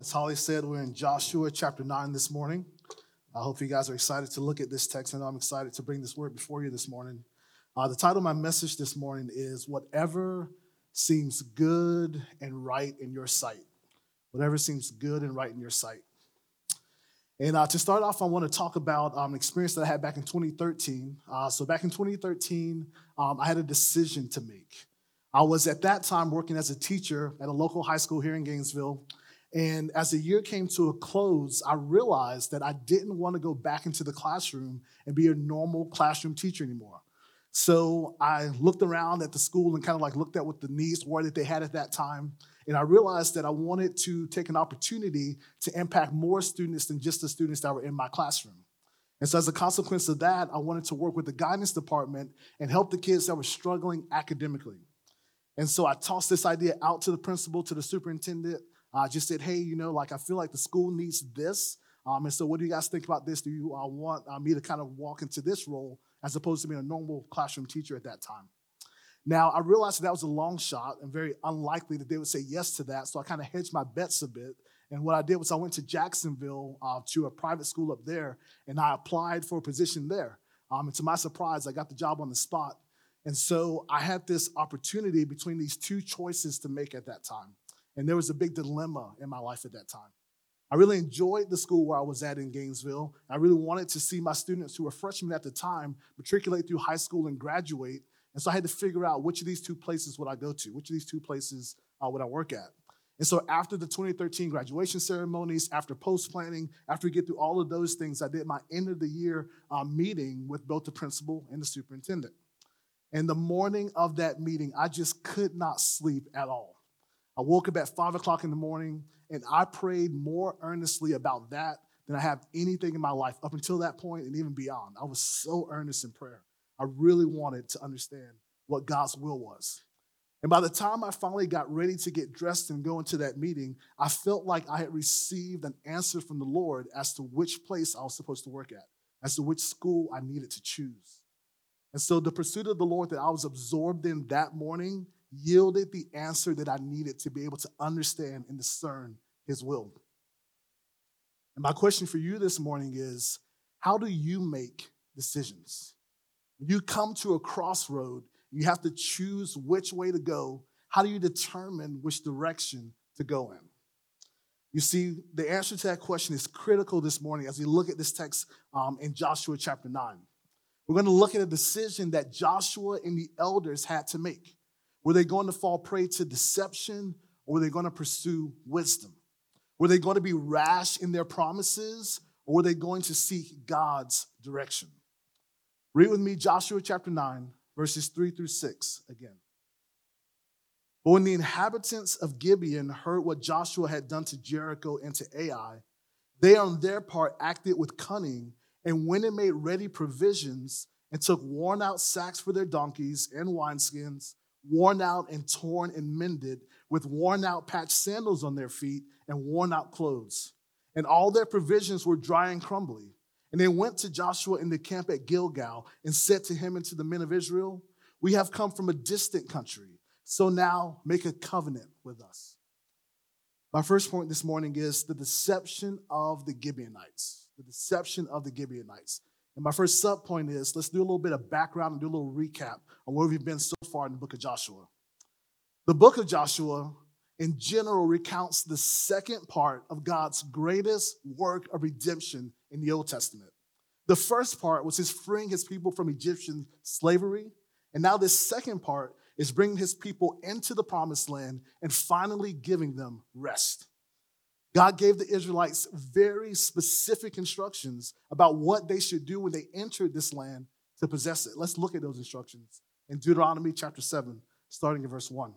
As Holly said, we're in Joshua chapter 9 this morning. I hope you guys are excited to look at this text, and I'm excited to bring this word before you this morning. Uh, the title of my message this morning is Whatever Seems Good and Right in Your Sight. Whatever seems good and right in your sight. And uh, to start off, I want to talk about um, an experience that I had back in 2013. Uh, so, back in 2013, um, I had a decision to make. I was at that time working as a teacher at a local high school here in Gainesville. And as the year came to a close, I realized that I didn't want to go back into the classroom and be a normal classroom teacher anymore. So I looked around at the school and kind of like looked at what the needs were that they had at that time. And I realized that I wanted to take an opportunity to impact more students than just the students that were in my classroom. And so, as a consequence of that, I wanted to work with the guidance department and help the kids that were struggling academically. And so I tossed this idea out to the principal, to the superintendent, I uh, just said, hey, you know, like I feel like the school needs this. Um, and so, what do you guys think about this? Do you uh, want uh, me to kind of walk into this role as opposed to being a normal classroom teacher at that time? Now, I realized that, that was a long shot and very unlikely that they would say yes to that. So, I kind of hedged my bets a bit. And what I did was I went to Jacksonville uh, to a private school up there and I applied for a position there. Um, and to my surprise, I got the job on the spot. And so I had this opportunity between these two choices to make at that time. And there was a big dilemma in my life at that time. I really enjoyed the school where I was at in Gainesville. I really wanted to see my students who were freshmen at the time matriculate through high school and graduate. And so I had to figure out which of these two places would I go to, which of these two places uh, would I work at. And so after the 2013 graduation ceremonies, after post planning, after we get through all of those things, I did my end of the year uh, meeting with both the principal and the superintendent. And the morning of that meeting, I just could not sleep at all. I woke up at five o'clock in the morning and I prayed more earnestly about that than I have anything in my life up until that point and even beyond. I was so earnest in prayer. I really wanted to understand what God's will was. And by the time I finally got ready to get dressed and go into that meeting, I felt like I had received an answer from the Lord as to which place I was supposed to work at, as to which school I needed to choose. And so the pursuit of the Lord that I was absorbed in that morning yielded the answer that I needed to be able to understand and discern His will. And my question for you this morning is how do you make decisions? You come to a crossroad, you have to choose which way to go. How do you determine which direction to go in? You see, the answer to that question is critical this morning as we look at this text um, in Joshua chapter 9. We're going to look at a decision that Joshua and the elders had to make. Were they going to fall prey to deception or were they going to pursue wisdom? Were they going to be rash in their promises or were they going to seek God's direction? Read with me Joshua chapter 9, verses 3 through 6 again. But when the inhabitants of Gibeon heard what Joshua had done to Jericho and to Ai, they on their part acted with cunning and went and made ready provisions and took worn out sacks for their donkeys and wineskins worn out and torn and mended, with worn out patched sandals on their feet and worn out clothes. And all their provisions were dry and crumbly. And they went to Joshua in the camp at Gilgal and said to him and to the men of Israel, We have come from a distant country, so now make a covenant with us. My first point this morning is the deception of the Gibeonites. The deception of the Gibeonites. And my first sub point is let's do a little bit of background and do a little recap on where we've been so far in the book of Joshua. The book of Joshua, in general, recounts the second part of God's greatest work of redemption in the Old Testament. The first part was his freeing his people from Egyptian slavery. And now, this second part is bringing his people into the promised land and finally giving them rest. God gave the Israelites very specific instructions about what they should do when they entered this land to possess it. Let's look at those instructions in Deuteronomy chapter 7, starting in verse 1.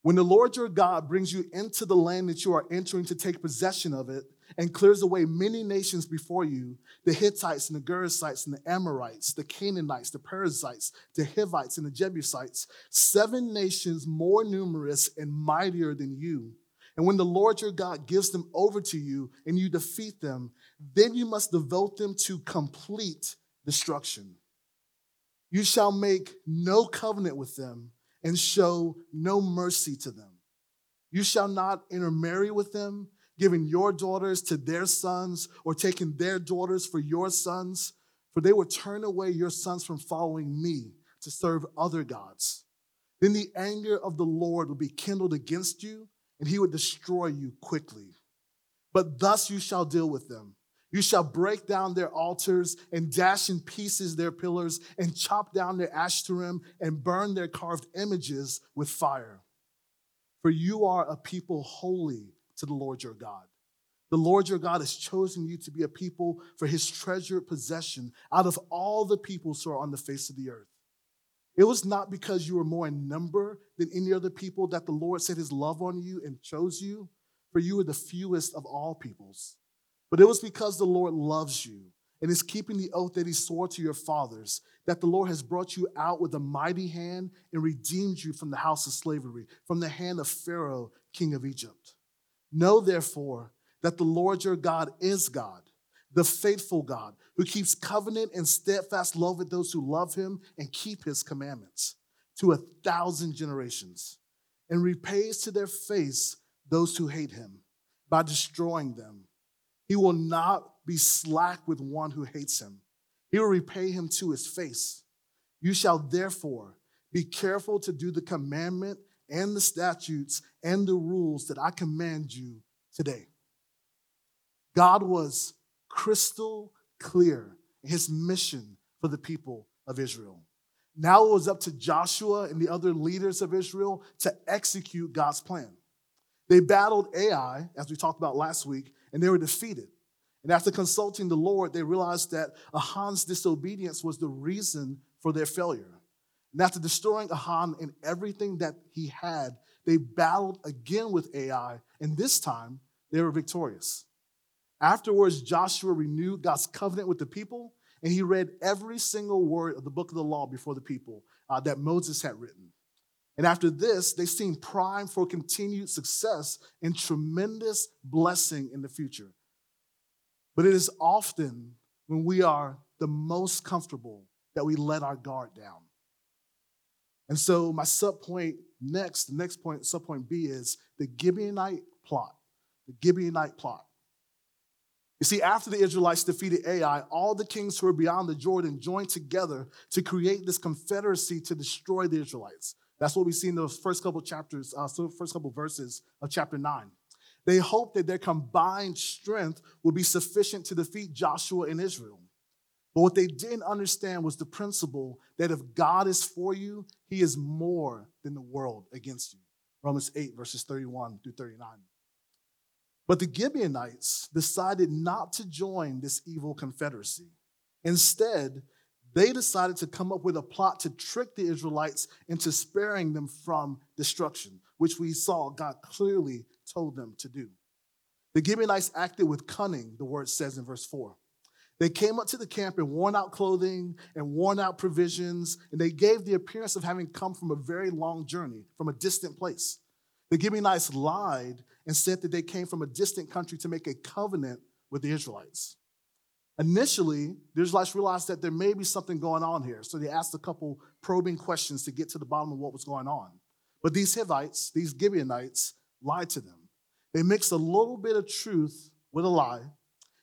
When the Lord your God brings you into the land that you are entering to take possession of it and clears away many nations before you the Hittites and the Girgashites and the Amorites, the Canaanites, the Perizzites, the Hivites, and the Jebusites, seven nations more numerous and mightier than you and when the Lord your God gives them over to you and you defeat them, then you must devote them to complete destruction. You shall make no covenant with them and show no mercy to them. You shall not intermarry with them, giving your daughters to their sons, or taking their daughters for your sons, for they will turn away your sons from following me to serve other gods. Then the anger of the Lord will be kindled against you, and he would destroy you quickly. But thus you shall deal with them. You shall break down their altars and dash in pieces their pillars and chop down their ashtarim and burn their carved images with fire. For you are a people holy to the Lord your God. The Lord your God has chosen you to be a people for his treasured possession out of all the peoples who are on the face of the earth. It was not because you were more in number than any other people that the Lord set his love on you and chose you, for you were the fewest of all peoples. But it was because the Lord loves you and is keeping the oath that he swore to your fathers, that the Lord has brought you out with a mighty hand and redeemed you from the house of slavery, from the hand of Pharaoh, king of Egypt. Know therefore that the Lord your God is God, the faithful God, who keeps covenant and steadfast love with those who love him and keep his commandments to a thousand generations, and repays to their face those who hate him by destroying them. He will not be slack with one who hates him. He will repay him to his face. You shall therefore be careful to do the commandment and the statutes and the rules that I command you today. God was crystal clear his mission for the people of Israel. Now it was up to Joshua and the other leaders of Israel to execute God's plan. They battled Ai, as we talked about last week, and they were defeated. And after consulting the Lord, they realized that Achan's disobedience was the reason for their failure. And after destroying Ahan and everything that he had, they battled again with Ai, and this time they were victorious. Afterwards, Joshua renewed God's covenant with the people, and he read every single word of the book of the law before the people uh, that Moses had written. And after this, they seemed primed for continued success and tremendous blessing in the future. But it is often when we are the most comfortable that we let our guard down. And so my sub point next, the next point, sub point B is the Gibeonite plot. The Gibeonite plot. You see, after the Israelites defeated Ai, all the kings who were beyond the Jordan joined together to create this confederacy to destroy the Israelites. That's what we see in those first couple chapters, uh, so first couple verses of chapter 9. They hoped that their combined strength would be sufficient to defeat Joshua and Israel. But what they didn't understand was the principle that if God is for you, he is more than the world against you. Romans 8, verses 31 through 39. But the Gibeonites decided not to join this evil confederacy. Instead, they decided to come up with a plot to trick the Israelites into sparing them from destruction, which we saw God clearly told them to do. The Gibeonites acted with cunning, the word says in verse 4. They came up to the camp in worn out clothing and worn out provisions, and they gave the appearance of having come from a very long journey, from a distant place. The Gibeonites lied and said that they came from a distant country to make a covenant with the Israelites. Initially, the Israelites realized that there may be something going on here, so they asked a couple probing questions to get to the bottom of what was going on. But these Hivites, these Gibeonites, lied to them. They mixed a little bit of truth with a lie,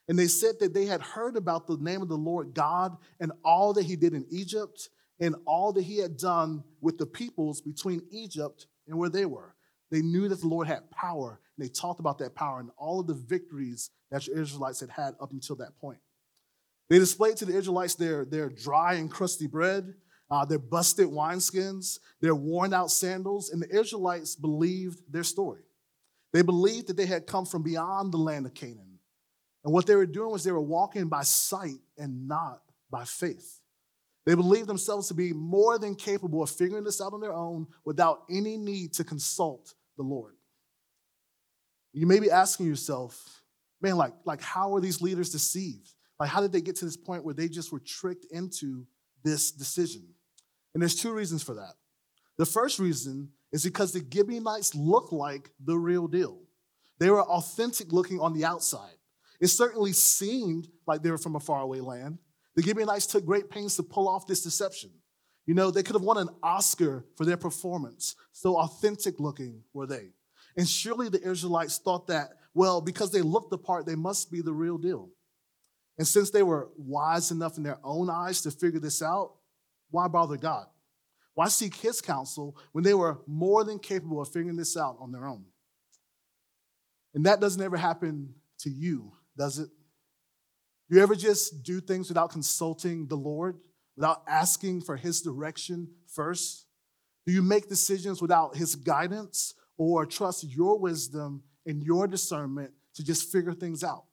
and they said that they had heard about the name of the Lord God and all that he did in Egypt and all that he had done with the peoples between Egypt and where they were. They knew that the Lord had power, and they talked about that power and all of the victories that the Israelites had had up until that point. They displayed to the Israelites their, their dry and crusty bread, uh, their busted wineskins, their worn out sandals, and the Israelites believed their story. They believed that they had come from beyond the land of Canaan. And what they were doing was they were walking by sight and not by faith. They believed themselves to be more than capable of figuring this out on their own without any need to consult the Lord. You may be asking yourself, man, like, like how are these leaders deceived? Like, how did they get to this point where they just were tricked into this decision? And there's two reasons for that. The first reason is because the Gibeonites look like the real deal. They were authentic looking on the outside. It certainly seemed like they were from a faraway land. The Gibeonites took great pains to pull off this deception. You know, they could have won an Oscar for their performance. So authentic looking were they. And surely the Israelites thought that, well, because they looked the part, they must be the real deal. And since they were wise enough in their own eyes to figure this out, why bother God? Why seek his counsel when they were more than capable of figuring this out on their own? And that doesn't ever happen to you, does it? You ever just do things without consulting the Lord, without asking for his direction first? Do you make decisions without his guidance or trust your wisdom and your discernment to just figure things out?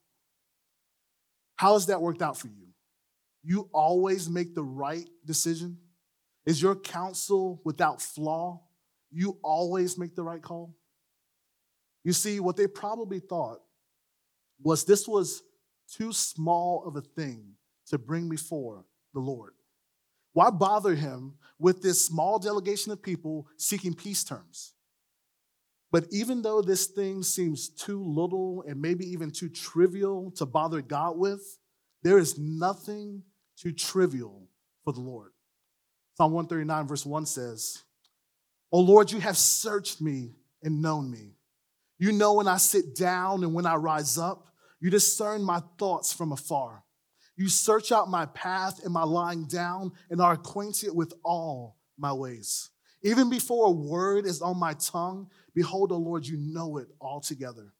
How has that worked out for you? You always make the right decision? Is your counsel without flaw? You always make the right call? You see, what they probably thought was this was too small of a thing to bring before the Lord. Why bother him with this small delegation of people seeking peace terms? But even though this thing seems too little and maybe even too trivial to bother God with, there is nothing too trivial for the Lord. Psalm 139, verse 1 says, O Lord, you have searched me and known me. You know when I sit down and when I rise up. You discern my thoughts from afar. You search out my path and my lying down and are acquainted with all my ways. Even before a word is on my tongue, behold, O Lord, you know it altogether.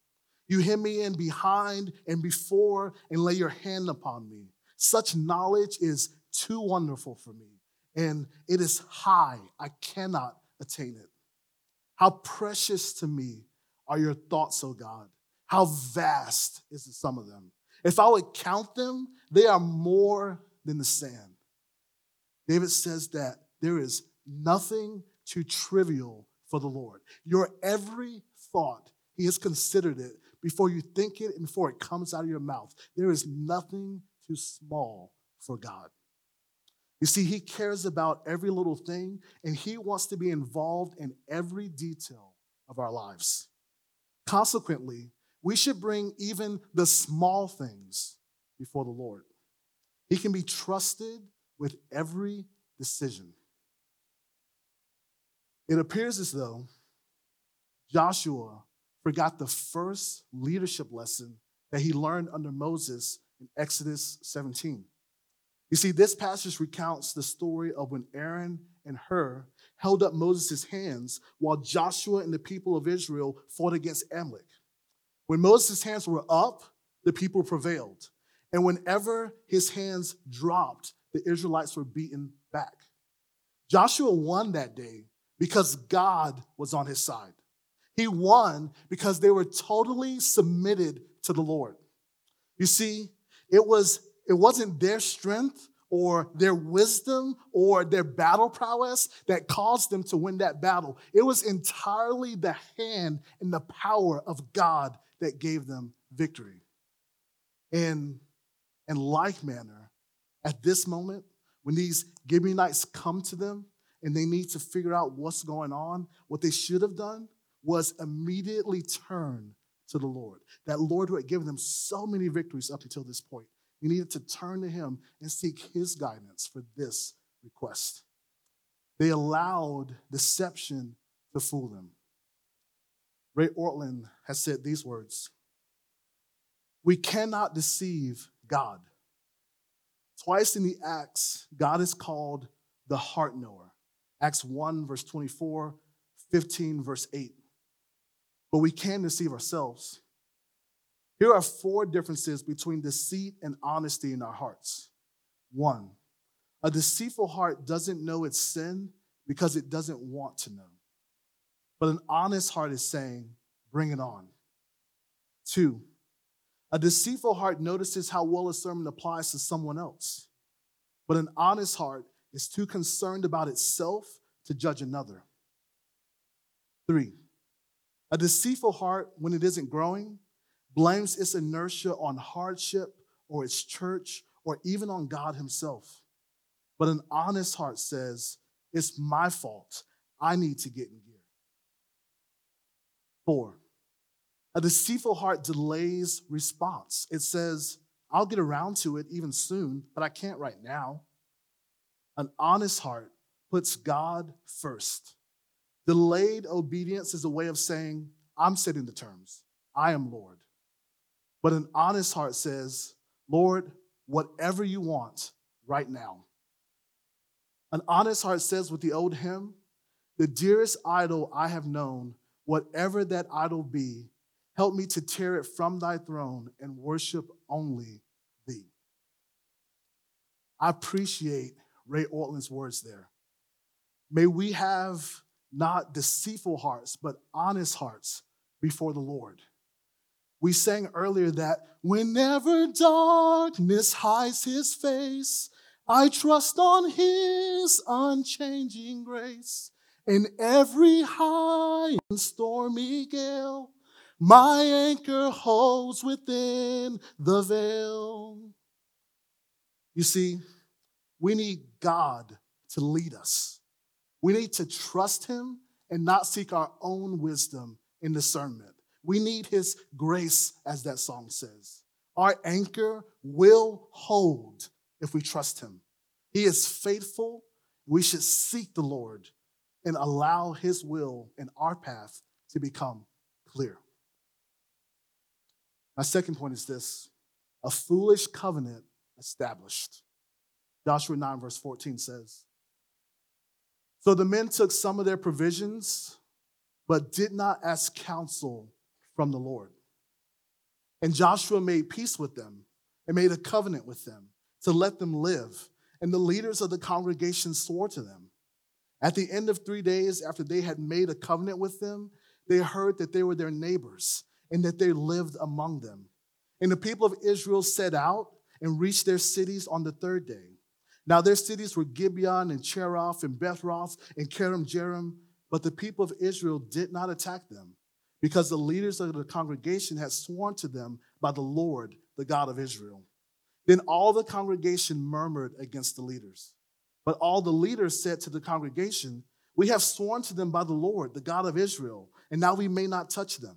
You hem me in behind and before and lay your hand upon me. Such knowledge is too wonderful for me, and it is high. I cannot attain it. How precious to me are your thoughts, O God. How vast is the sum of them? If I would count them, they are more than the sand. David says that there is nothing too trivial for the Lord. Your every thought, He has considered it before you think it and before it comes out of your mouth. There is nothing too small for God. You see, He cares about every little thing and He wants to be involved in every detail of our lives. Consequently, we should bring even the small things before the Lord. He can be trusted with every decision. It appears as though Joshua forgot the first leadership lesson that he learned under Moses in Exodus 17. You see, this passage recounts the story of when Aaron and Hur held up Moses' hands while Joshua and the people of Israel fought against Amalek. When Moses' hands were up, the people prevailed. And whenever his hands dropped, the Israelites were beaten back. Joshua won that day because God was on his side. He won because they were totally submitted to the Lord. You see, it was it wasn't their strength or their wisdom or their battle prowess that caused them to win that battle. It was entirely the hand and the power of God that gave them victory. And in like manner, at this moment, when these Gibeonites come to them and they need to figure out what's going on, what they should have done was immediately turn to the Lord. That Lord who had given them so many victories up until this point. You needed to turn to him and seek his guidance for this request. They allowed deception to fool them. Ray Ortlund has said these words We cannot deceive God. Twice in the Acts, God is called the heart knower. Acts 1, verse 24, 15, verse 8. But we can deceive ourselves. Here are four differences between deceit and honesty in our hearts. One, a deceitful heart doesn't know its sin because it doesn't want to know. But an honest heart is saying, bring it on. Two, a deceitful heart notices how well a sermon applies to someone else. But an honest heart is too concerned about itself to judge another. Three, a deceitful heart, when it isn't growing, blames its inertia on hardship or its church or even on God Himself. But an honest heart says, It's my fault. I need to get. Four, a deceitful heart delays response. It says, I'll get around to it even soon, but I can't right now. An honest heart puts God first. Delayed obedience is a way of saying, I'm setting the terms. I am Lord. But an honest heart says, Lord, whatever you want right now. An honest heart says with the old hymn, the dearest idol I have known, whatever that idol be, help me to tear it from thy throne and worship only thee. I appreciate Ray Ortlund's words there. May we have not deceitful hearts, but honest hearts before the Lord. We sang earlier that whenever darkness hides his face, I trust on his unchanging grace. In every high and stormy gale, my anchor holds within the veil. You see, we need God to lead us. We need to trust him and not seek our own wisdom and discernment. We need his grace, as that song says. Our anchor will hold if we trust him. He is faithful. We should seek the Lord and allow his will in our path to become clear. My second point is this a foolish covenant established. Joshua 9, verse 14 says, So the men took some of their provisions, but did not ask counsel from the Lord. And Joshua made peace with them and made a covenant with them to let them live. And the leaders of the congregation swore to them. At the end of three days after they had made a covenant with them, they heard that they were their neighbors and that they lived among them. And the people of Israel set out and reached their cities on the third day. Now their cities were Gibeon and Cheroth and Bethroth and Kerem but the people of Israel did not attack them because the leaders of the congregation had sworn to them by the Lord, the God of Israel. Then all the congregation murmured against the leaders. But all the leaders said to the congregation, We have sworn to them by the Lord, the God of Israel, and now we may not touch them.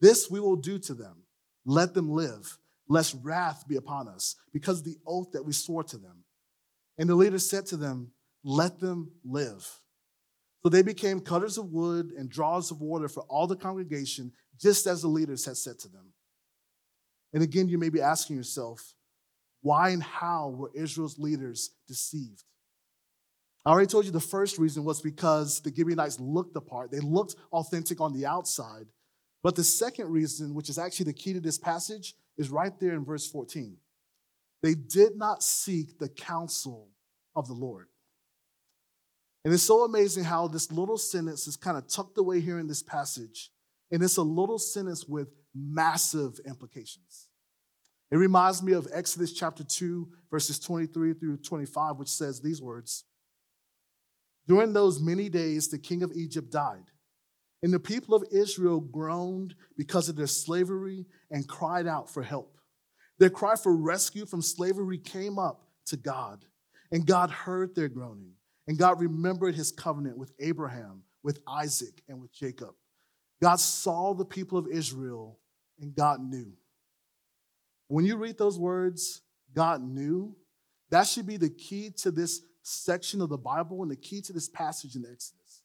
This we will do to them. Let them live, lest wrath be upon us, because of the oath that we swore to them. And the leaders said to them, Let them live. So they became cutters of wood and drawers of water for all the congregation, just as the leaders had said to them. And again, you may be asking yourself, why and how were Israel's leaders deceived? I already told you the first reason was because the Gibeonites looked the part. They looked authentic on the outside. But the second reason, which is actually the key to this passage, is right there in verse 14. They did not seek the counsel of the Lord. And it's so amazing how this little sentence is kind of tucked away here in this passage. And it's a little sentence with massive implications. It reminds me of Exodus chapter 2, verses 23 through 25, which says these words During those many days, the king of Egypt died, and the people of Israel groaned because of their slavery and cried out for help. Their cry for rescue from slavery came up to God, and God heard their groaning. And God remembered his covenant with Abraham, with Isaac, and with Jacob. God saw the people of Israel, and God knew. When you read those words, God knew, that should be the key to this section of the Bible and the key to this passage in Exodus.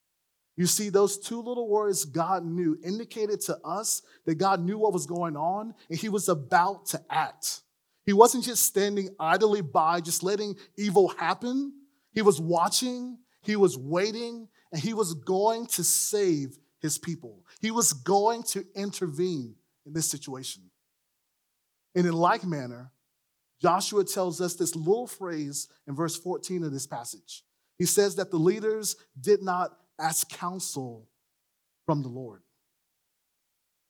You see, those two little words, God knew, indicated to us that God knew what was going on and he was about to act. He wasn't just standing idly by, just letting evil happen. He was watching, he was waiting, and he was going to save his people. He was going to intervene in this situation. And in like manner, Joshua tells us this little phrase in verse 14 of this passage. He says that the leaders did not ask counsel from the Lord.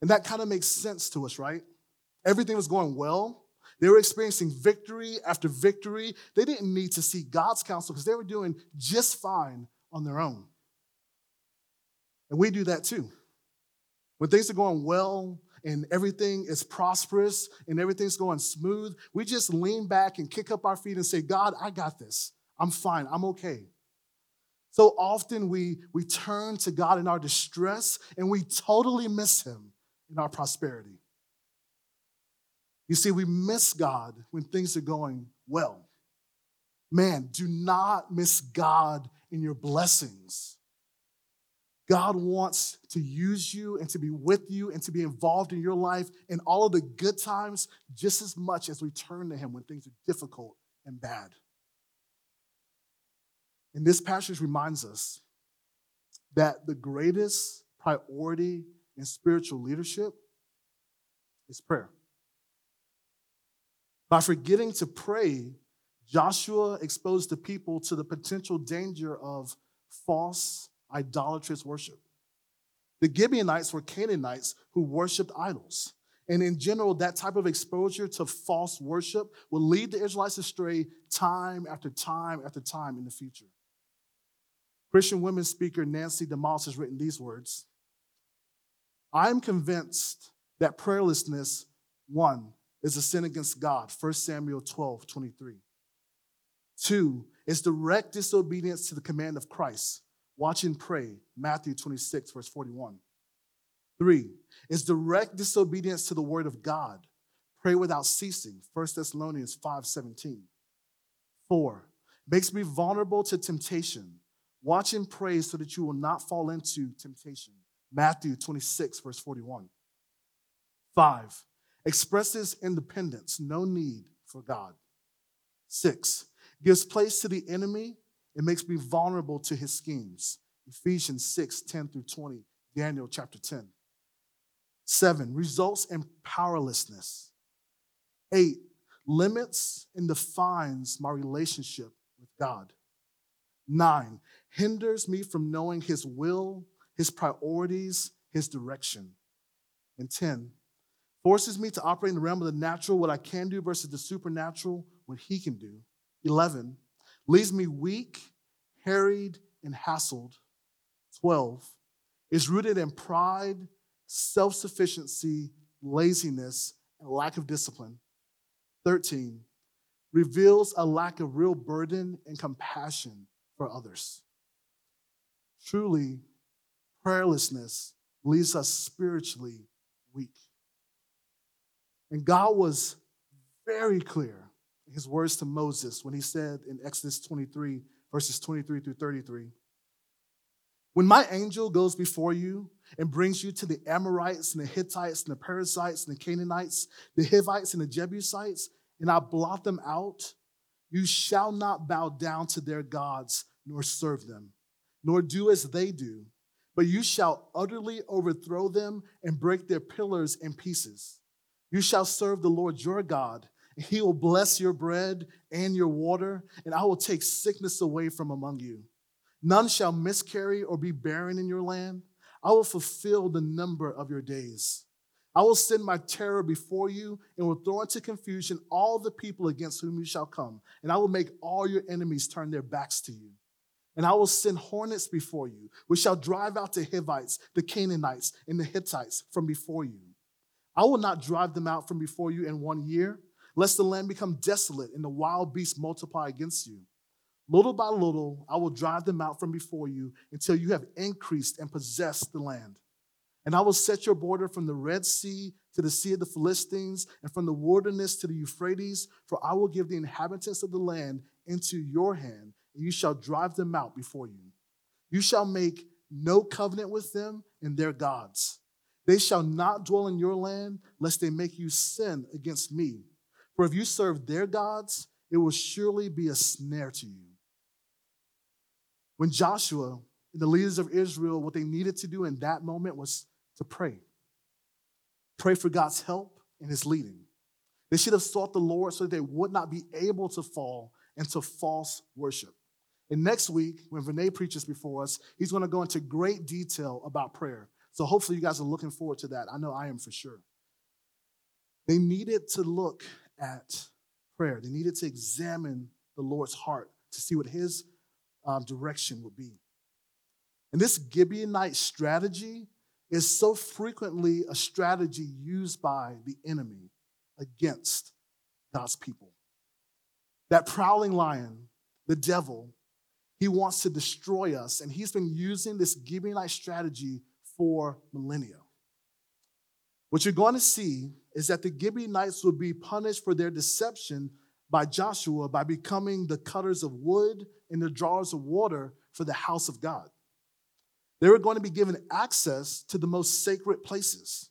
And that kind of makes sense to us, right? Everything was going well. They were experiencing victory after victory. They didn't need to seek God's counsel because they were doing just fine on their own. And we do that too. When things are going well and everything is prosperous and everything's going smooth, we just lean back and kick up our feet and say, God, I got this. I'm fine. I'm okay. So often we, we turn to God in our distress and we totally miss Him in our prosperity. You see, we miss God when things are going well. Man, do not miss God in your blessings. God wants to use you and to be with you and to be involved in your life in all of the good times just as much as we turn to Him when things are difficult and bad. And this passage reminds us that the greatest priority in spiritual leadership is prayer. By forgetting to pray, Joshua exposed the people to the potential danger of false, idolatrous worship. The Gibeonites were Canaanites who worshiped idols. And in general, that type of exposure to false worship will lead the Israelites astray time after time after time in the future. Christian women's speaker Nancy DeMoss has written these words I'm convinced that prayerlessness, one, is a sin against God, 1 Samuel 12, 23. Two, is direct disobedience to the command of Christ, watch and pray, Matthew 26, verse 41. Three, is direct disobedience to the word of God, pray without ceasing, 1 Thessalonians 5, 17. Four, makes me vulnerable to temptation, watch and pray so that you will not fall into temptation, Matthew 26, verse 41. Five, expresses independence, no need for God. Six, gives place to the enemy and makes me vulnerable to his schemes. Ephesians 6, 10 through 20, Daniel chapter 10. Seven, results in powerlessness. Eight, limits and defines my relationship with God. Nine, hinders me from knowing his will, his priorities, his direction. And 10, forces me to operate in the realm of the natural, what I can do versus the supernatural, what he can do. 11, leaves me weak, harried, and hassled. 12, is rooted in pride, self sufficiency, laziness, and lack of discipline. 13, reveals a lack of real burden and compassion for others. Truly, prayerlessness leaves us spiritually weak. And God was very clear his words to Moses when he said in Exodus 23, verses 23 through 33 When my angel goes before you and brings you to the Amorites and the Hittites and the Perizzites and the Canaanites, the Hivites and the Jebusites, and I blot them out, you shall not bow down to their gods nor serve them, nor do as they do, but you shall utterly overthrow them and break their pillars in pieces. You shall serve the Lord your God, he will bless your bread and your water, and I will take sickness away from among you. None shall miscarry or be barren in your land. I will fulfill the number of your days. I will send my terror before you and will throw into confusion all the people against whom you shall come, and I will make all your enemies turn their backs to you. And I will send hornets before you, which shall drive out the Hivites, the Canaanites, and the Hittites from before you. I will not drive them out from before you in one year, lest the land become desolate and the wild beasts multiply against you. Little by little, I will drive them out from before you until you have increased and possessed the land. And I will set your border from the Red Sea to the Sea of the Philistines and from the wilderness to the Euphrates, for I will give the inhabitants of the land into your hand, and you shall drive them out before you. You shall make no covenant with them and their gods they shall not dwell in your land, lest they make you sin against me. For if you serve their gods, it will surely be a snare to you. When Joshua and the leaders of Israel, what they needed to do in that moment was to pray. Pray for God's help and his leading. They should have sought the Lord so that they would not be able to fall into false worship. And next week, when Renee preaches before us, he's going to go into great detail about prayer. So hopefully you guys are looking forward to that. I know I am for sure. They needed to look at prayer, they needed to examine the Lord's heart to see what his um, direction would be. And this Gibeonite strategy is so frequently a strategy used by the enemy against God's people. That prowling lion, the devil, he wants to destroy us, and he's been using this Gibeonite strategy for millennia. What you're going to see is that the Gibeonites would be punished for their deception by Joshua by becoming the cutters of wood and the drawers of water for the house of God. They were going to be given access to the most sacred places.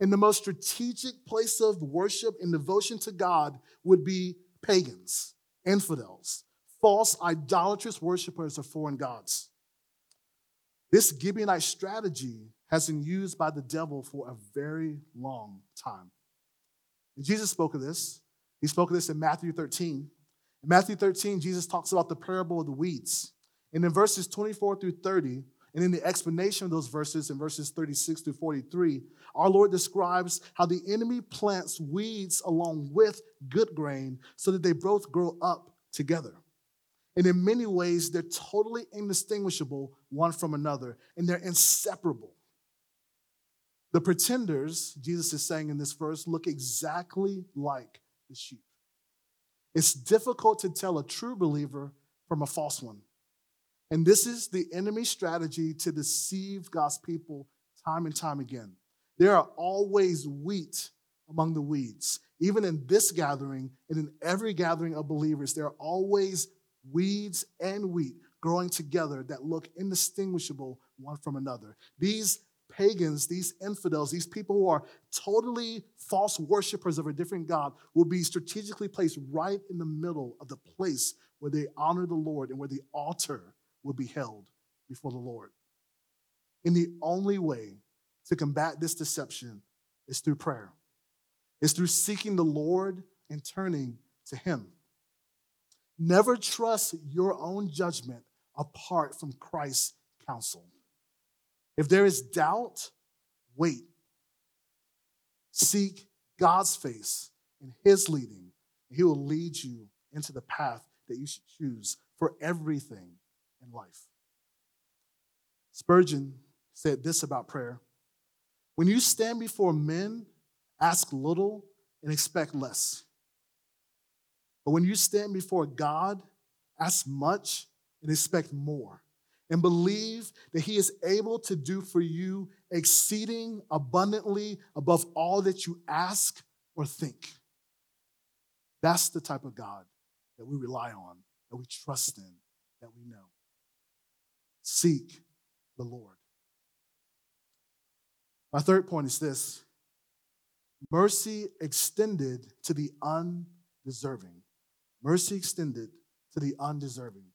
And the most strategic place of worship and devotion to God would be pagans, infidels, false idolatrous worshipers of foreign gods. This Gibeonite strategy has been used by the devil for a very long time. And Jesus spoke of this. He spoke of this in Matthew 13. In Matthew 13, Jesus talks about the parable of the weeds. And in verses 24 through 30, and in the explanation of those verses, in verses 36 through 43, our Lord describes how the enemy plants weeds along with good grain so that they both grow up together. And in many ways, they're totally indistinguishable one from another, and they're inseparable. The pretenders, Jesus is saying in this verse, look exactly like the sheep. It's difficult to tell a true believer from a false one. And this is the enemy's strategy to deceive God's people time and time again. There are always wheat among the weeds. Even in this gathering and in every gathering of believers, there are always weeds and wheat growing together that look indistinguishable one from another. These pagans, these infidels, these people who are totally false worshippers of a different God will be strategically placed right in the middle of the place where they honor the Lord and where the altar will be held before the Lord. And the only way to combat this deception is through prayer, it's through seeking the Lord and turning to Him. Never trust your own judgment apart from Christ's counsel. If there is doubt, wait. Seek God's face and His leading. He will lead you into the path that you should choose for everything in life. Spurgeon said this about prayer When you stand before men, ask little and expect less. But when you stand before God, ask much and expect more. And believe that He is able to do for you exceeding abundantly above all that you ask or think. That's the type of God that we rely on, that we trust in, that we know. Seek the Lord. My third point is this mercy extended to the undeserving. Mercy extended to the undeserving.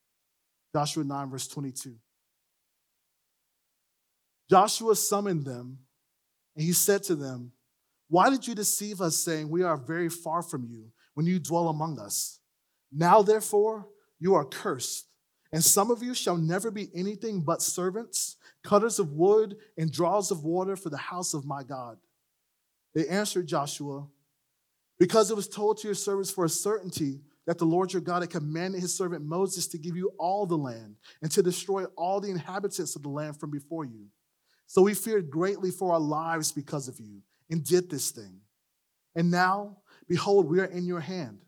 Joshua 9, verse 22. Joshua summoned them, and he said to them, Why did you deceive us, saying, We are very far from you when you dwell among us? Now, therefore, you are cursed, and some of you shall never be anything but servants, cutters of wood, and drawers of water for the house of my God. They answered Joshua, Because it was told to your servants for a certainty that the Lord your God had commanded his servant Moses to give you all the land and to destroy all the inhabitants of the land from before you. So we feared greatly for our lives because of you and did this thing. And now, behold, we are in your hand.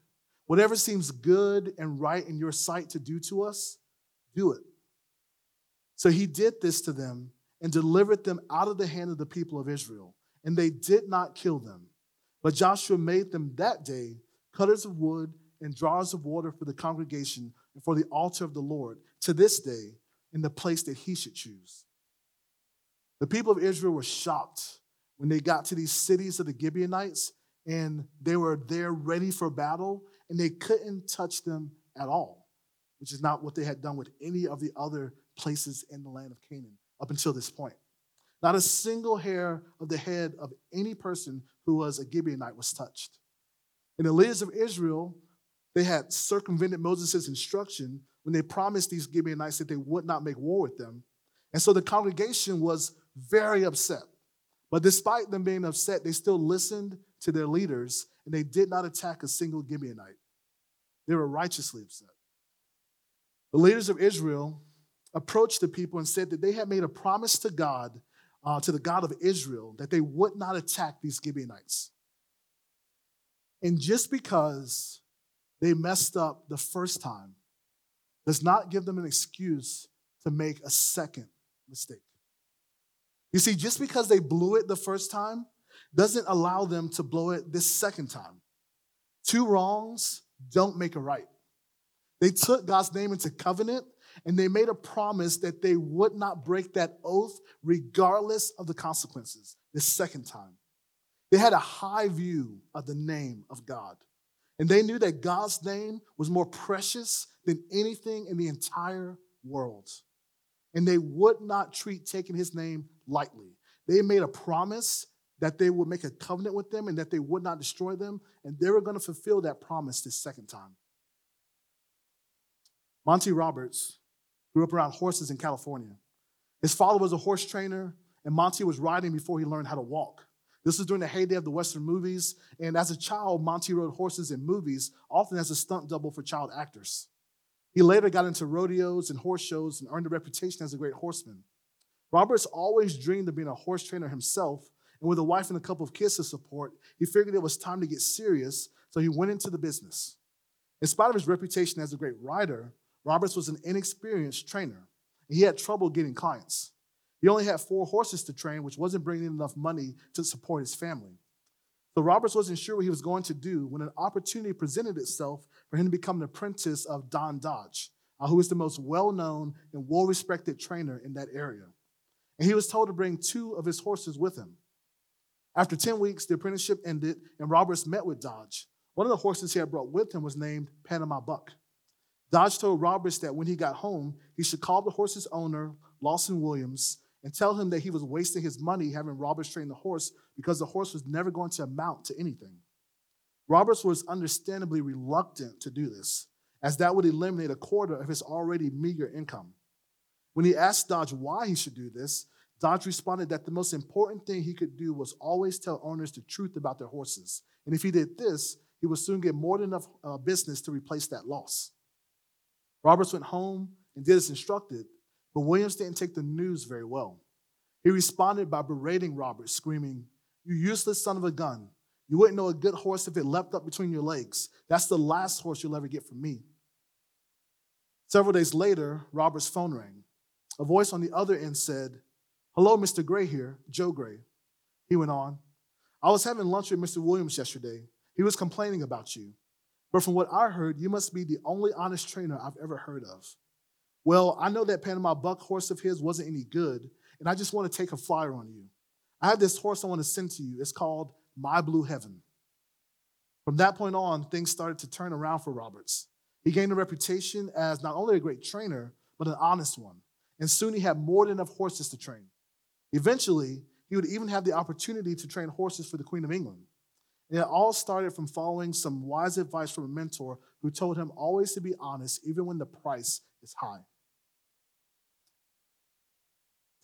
Whatever seems good and right in your sight to do to us, do it. So he did this to them and delivered them out of the hand of the people of Israel. And they did not kill them. But Joshua made them that day cutters of wood and drawers of water for the congregation and for the altar of the Lord to this day in the place that he should choose. The people of Israel were shocked when they got to these cities of the Gibeonites and they were there ready for battle and they couldn't touch them at all, which is not what they had done with any of the other places in the land of Canaan up until this point. Not a single hair of the head of any person who was a Gibeonite was touched. And the leaders of Israel, they had circumvented Moses' instruction when they promised these Gibeonites that they would not make war with them. And so the congregation was very upset. But despite them being upset, they still listened to their leaders and they did not attack a single Gibeonite. They were righteously upset. The leaders of Israel approached the people and said that they had made a promise to God, uh, to the God of Israel, that they would not attack these Gibeonites. And just because they messed up the first time does not give them an excuse to make a second mistake. You see, just because they blew it the first time doesn't allow them to blow it this second time. Two wrongs don't make a right. They took God's name into covenant and they made a promise that they would not break that oath regardless of the consequences the second time. They had a high view of the name of God, and they knew that God's name was more precious than anything in the entire world. And they would not treat taking his name lightly. They made a promise that they would make a covenant with them and that they would not destroy them, and they were going to fulfill that promise this second time. Monty Roberts grew up around horses in California. His father was a horse trainer, and Monty was riding before he learned how to walk. This was during the heyday of the Western movies, and as a child, Monty rode horses in movies, often as a stunt double for child actors. He later got into rodeos and horse shows and earned a reputation as a great horseman. Roberts always dreamed of being a horse trainer himself, and with a wife and a couple of kids to support, he figured it was time to get serious, so he went into the business. In spite of his reputation as a great rider, Roberts was an inexperienced trainer. And he had trouble getting clients. He only had four horses to train, which wasn't bringing enough money to support his family. So Roberts wasn't sure what he was going to do when an opportunity presented itself for him to become an apprentice of Don Dodge, uh, who is the most well known and well respected trainer in that area. And he was told to bring two of his horses with him. After 10 weeks, the apprenticeship ended, and Roberts met with Dodge. One of the horses he had brought with him was named Panama Buck. Dodge told Roberts that when he got home, he should call the horse's owner, Lawson Williams, and tell him that he was wasting his money having Roberts train the horse because the horse was never going to amount to anything. Roberts was understandably reluctant to do this, as that would eliminate a quarter of his already meager income. When he asked Dodge why he should do this, Dodge responded that the most important thing he could do was always tell owners the truth about their horses. And if he did this, he would soon get more than enough uh, business to replace that loss. Roberts went home and did as instructed, but Williams didn't take the news very well. He responded by berating Roberts, screaming, You useless son of a gun. You wouldn't know a good horse if it leapt up between your legs. That's the last horse you'll ever get from me. Several days later, Robert's phone rang. A voice on the other end said, Hello, Mr. Gray here, Joe Gray. He went on, I was having lunch with Mr. Williams yesterday. He was complaining about you. But from what I heard, you must be the only honest trainer I've ever heard of. Well, I know that Panama Buck horse of his wasn't any good, and I just want to take a flyer on you. I have this horse I want to send to you. It's called My Blue Heaven. From that point on, things started to turn around for Roberts. He gained a reputation as not only a great trainer, but an honest one. And soon he had more than enough horses to train. Eventually, he would even have the opportunity to train horses for the Queen of England. And it all started from following some wise advice from a mentor who told him always to be honest, even when the price is high.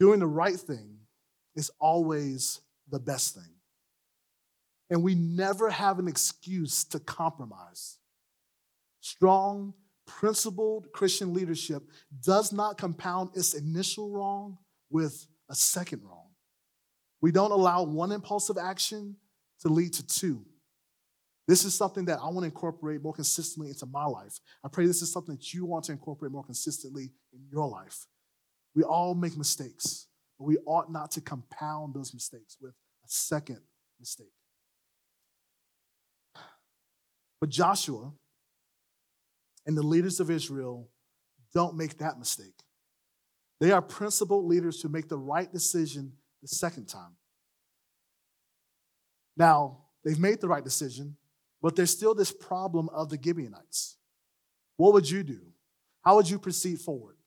Doing the right thing is always the best thing. And we never have an excuse to compromise. Strong, principled Christian leadership does not compound its initial wrong with a second wrong. We don't allow one impulsive action to lead to two. This is something that I want to incorporate more consistently into my life. I pray this is something that you want to incorporate more consistently in your life. We all make mistakes, but we ought not to compound those mistakes with a second mistake. But Joshua and the leaders of Israel don't make that mistake. They are principled leaders who make the right decision the second time. Now, they've made the right decision, but there's still this problem of the Gibeonites. What would you do? How would you proceed forward?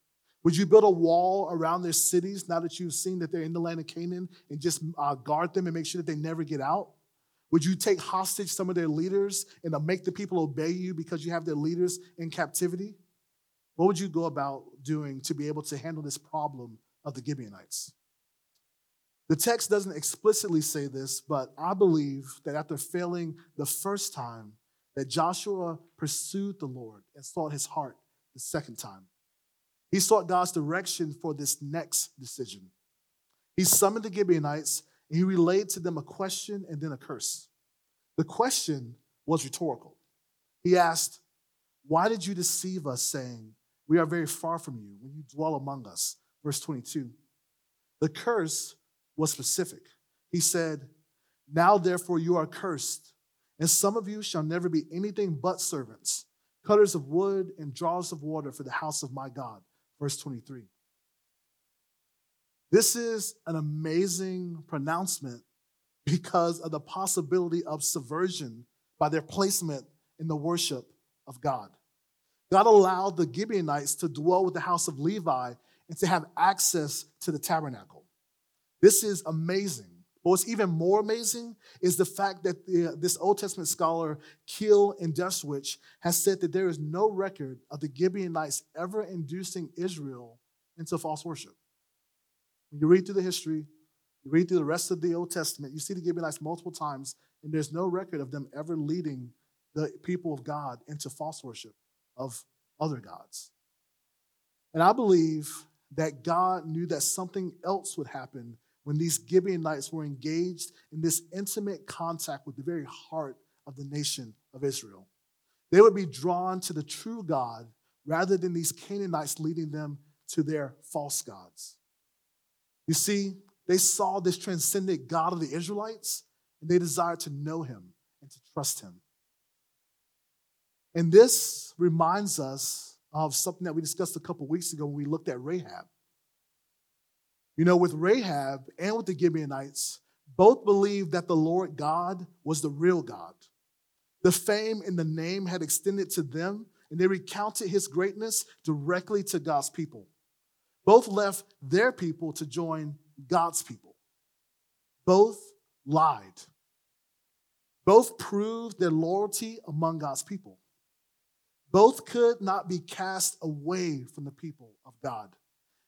Would you build a wall around their cities now that you've seen that they're in the land of Canaan and just uh, guard them and make sure that they never get out? Would you take hostage some of their leaders and make the people obey you because you have their leaders in captivity? What would you go about doing to be able to handle this problem of the Gibeonites? The text doesn't explicitly say this, but I believe that after failing the first time, that Joshua pursued the Lord and sought his heart the second time. He sought God's direction for this next decision. He summoned the Gibeonites and he relayed to them a question and then a curse. The question was rhetorical. He asked, Why did you deceive us, saying, We are very far from you when you dwell among us? Verse 22. The curse was specific. He said, Now therefore you are cursed, and some of you shall never be anything but servants, cutters of wood and drawers of water for the house of my God verse 23. This is an amazing pronouncement because of the possibility of subversion by their placement in the worship of God. God allowed the Gibeonites to dwell with the house of Levi and to have access to the tabernacle. This is amazing. But what's even more amazing is the fact that the, this Old Testament scholar, Keil and Delitzsch, has said that there is no record of the Gibeonites ever inducing Israel into false worship. When you read through the history, you read through the rest of the Old Testament, you see the Gibeonites multiple times, and there's no record of them ever leading the people of God into false worship of other gods. And I believe that God knew that something else would happen when these Gibeonites were engaged in this intimate contact with the very heart of the nation of Israel. They would be drawn to the true God rather than these Canaanites leading them to their false gods. You see, they saw this transcendent God of the Israelites and they desired to know him and to trust him. And this reminds us of something that we discussed a couple weeks ago when we looked at Rahab. You know, with Rahab and with the Gibeonites, both believed that the Lord God was the real God. The fame and the name had extended to them, and they recounted his greatness directly to God's people. Both left their people to join God's people. Both lied. Both proved their loyalty among God's people. Both could not be cast away from the people of God.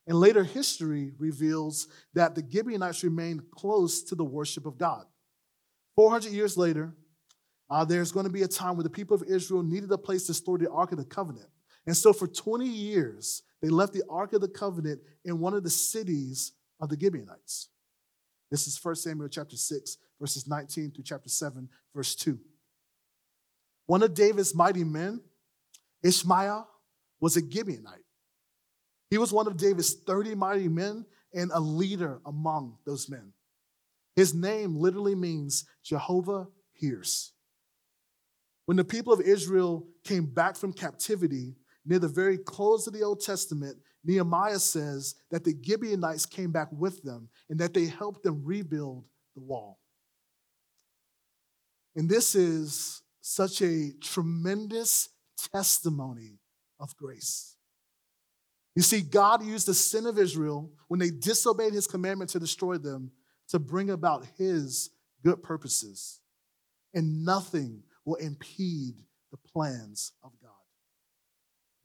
And later history reveals that the Gibeonites remained close to the worship of God. 400 years later, uh, there's going to be a time where the people of Israel needed a place to store the Ark of the Covenant. And so for 20 years, they left the Ark of the Covenant in one of the cities of the Gibeonites. This is 1 Samuel chapter 6, verses 19 through chapter 7, verse 2. One of David's mighty men, Ishmaiah, was a Gibeonite. He was one of David's 30 mighty men and a leader among those men. His name literally means Jehovah hears. When the people of Israel came back from captivity, near the very close of the Old Testament, Nehemiah says that the Gibeonites came back with them and that they helped them rebuild the wall. And this is such a tremendous testimony of grace. You see, God used the sin of Israel when they disobeyed his commandment to destroy them to bring about his good purposes. And nothing will impede the plans of God.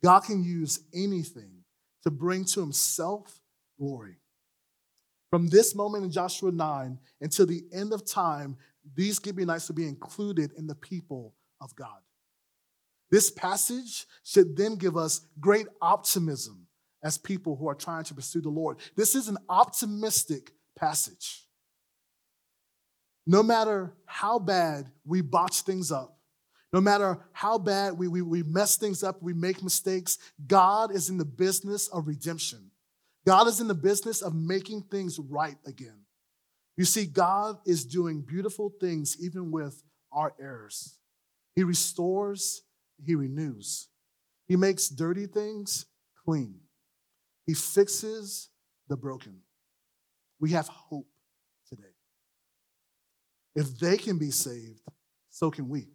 God can use anything to bring to himself glory. From this moment in Joshua 9 until the end of time, these Gibeonites will be included in the people of God. This passage should then give us great optimism as people who are trying to pursue the Lord. This is an optimistic passage. No matter how bad we botch things up, no matter how bad we, we, we mess things up, we make mistakes, God is in the business of redemption. God is in the business of making things right again. You see, God is doing beautiful things even with our errors. He restores, He renews. He makes dirty things clean. He fixes the broken. We have hope today. If they can be saved, so can we.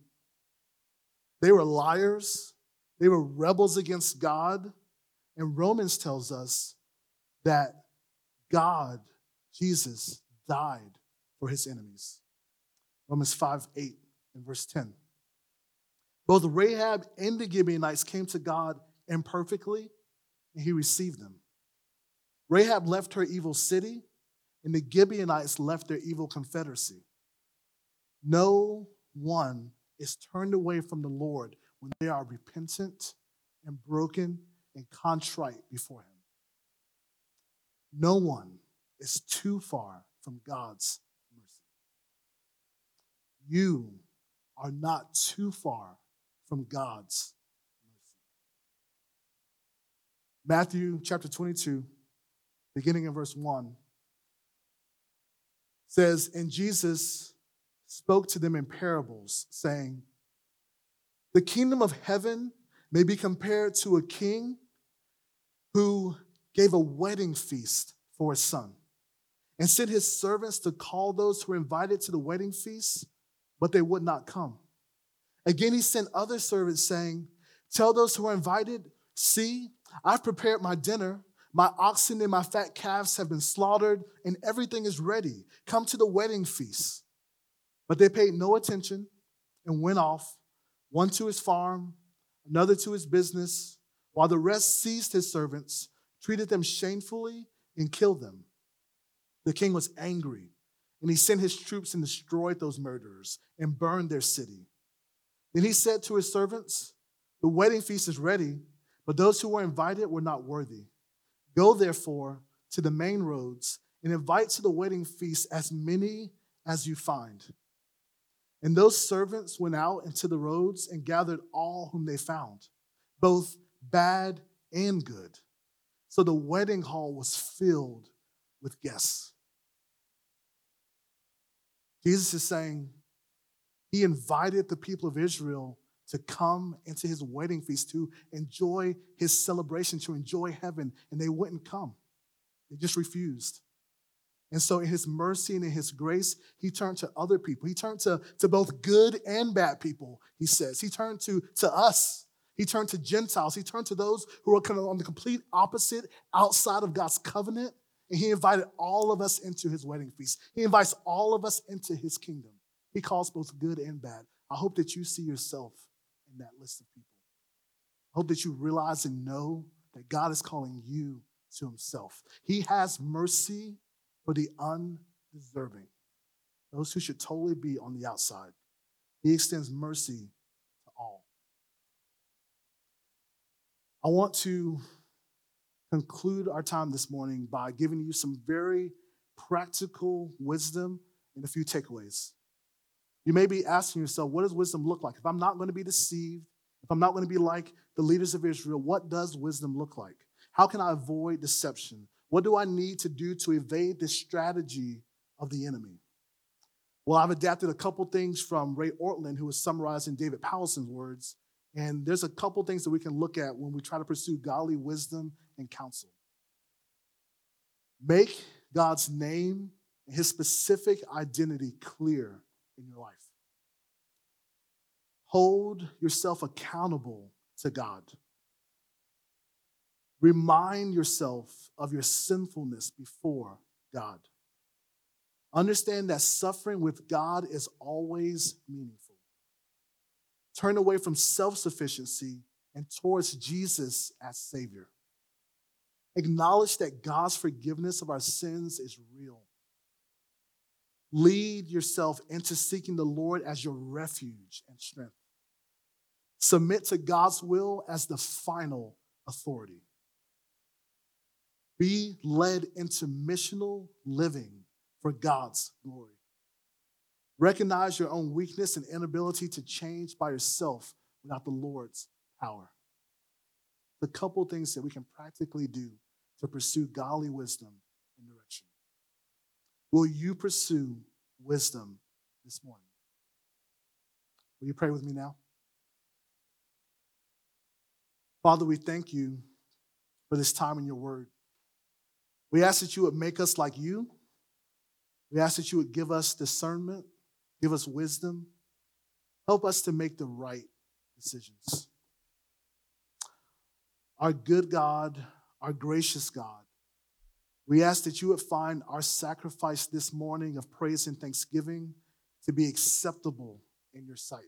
They were liars, they were rebels against God, and Romans tells us that God, Jesus, died for his enemies. Romans 5 8 and verse 10. Both Rahab and the Gibeonites came to God imperfectly and he received them. Rahab left her evil city, and the Gibeonites left their evil confederacy. No one is turned away from the Lord when they are repentant and broken and contrite before Him. No one is too far from God's mercy. You are not too far from God's Matthew chapter 22, beginning in verse 1, says, And Jesus spoke to them in parables, saying, The kingdom of heaven may be compared to a king who gave a wedding feast for his son and sent his servants to call those who were invited to the wedding feast, but they would not come. Again, he sent other servants saying, Tell those who are invited, see, I've prepared my dinner. My oxen and my fat calves have been slaughtered, and everything is ready. Come to the wedding feast. But they paid no attention and went off, one to his farm, another to his business, while the rest seized his servants, treated them shamefully, and killed them. The king was angry, and he sent his troops and destroyed those murderers and burned their city. Then he said to his servants, The wedding feast is ready, but those who were invited were not worthy. Go therefore to the main roads and invite to the wedding feast as many as you find. And those servants went out into the roads and gathered all whom they found, both bad and good. So the wedding hall was filled with guests. Jesus is saying he invited the people of Israel to come into his wedding feast, to enjoy his celebration, to enjoy heaven, and they wouldn't come. They just refused. And so, in his mercy and in his grace, he turned to other people. He turned to, to both good and bad people, he says. He turned to, to us. He turned to Gentiles. He turned to those who are kind of on the complete opposite, outside of God's covenant. And he invited all of us into his wedding feast. He invites all of us into his kingdom. He calls both good and bad. I hope that you see yourself that list of people. I hope that you realize and know that God is calling you to himself. He has mercy for the undeserving, those who should totally be on the outside. He extends mercy to all. I want to conclude our time this morning by giving you some very practical wisdom and a few takeaways. You may be asking yourself, what does wisdom look like? If I'm not going to be deceived, if I'm not going to be like the leaders of Israel, what does wisdom look like? How can I avoid deception? What do I need to do to evade the strategy of the enemy? Well, I've adapted a couple things from Ray Ortlund, who was summarizing David Powlison's words. And there's a couple things that we can look at when we try to pursue godly wisdom and counsel. Make God's name and his specific identity clear in your life. Hold yourself accountable to God. Remind yourself of your sinfulness before God. Understand that suffering with God is always meaningful. Turn away from self sufficiency and towards Jesus as Savior. Acknowledge that God's forgiveness of our sins is real. Lead yourself into seeking the Lord as your refuge and strength. Submit to God's will as the final authority. Be led into missional living for God's glory. Recognize your own weakness and inability to change by yourself without the Lord's power. The couple things that we can practically do to pursue godly wisdom. Will you pursue wisdom this morning? Will you pray with me now? Father, we thank you for this time in your word. We ask that you would make us like you. We ask that you would give us discernment, give us wisdom, help us to make the right decisions. Our good God, our gracious God, we ask that you would find our sacrifice this morning of praise and thanksgiving to be acceptable in your sight.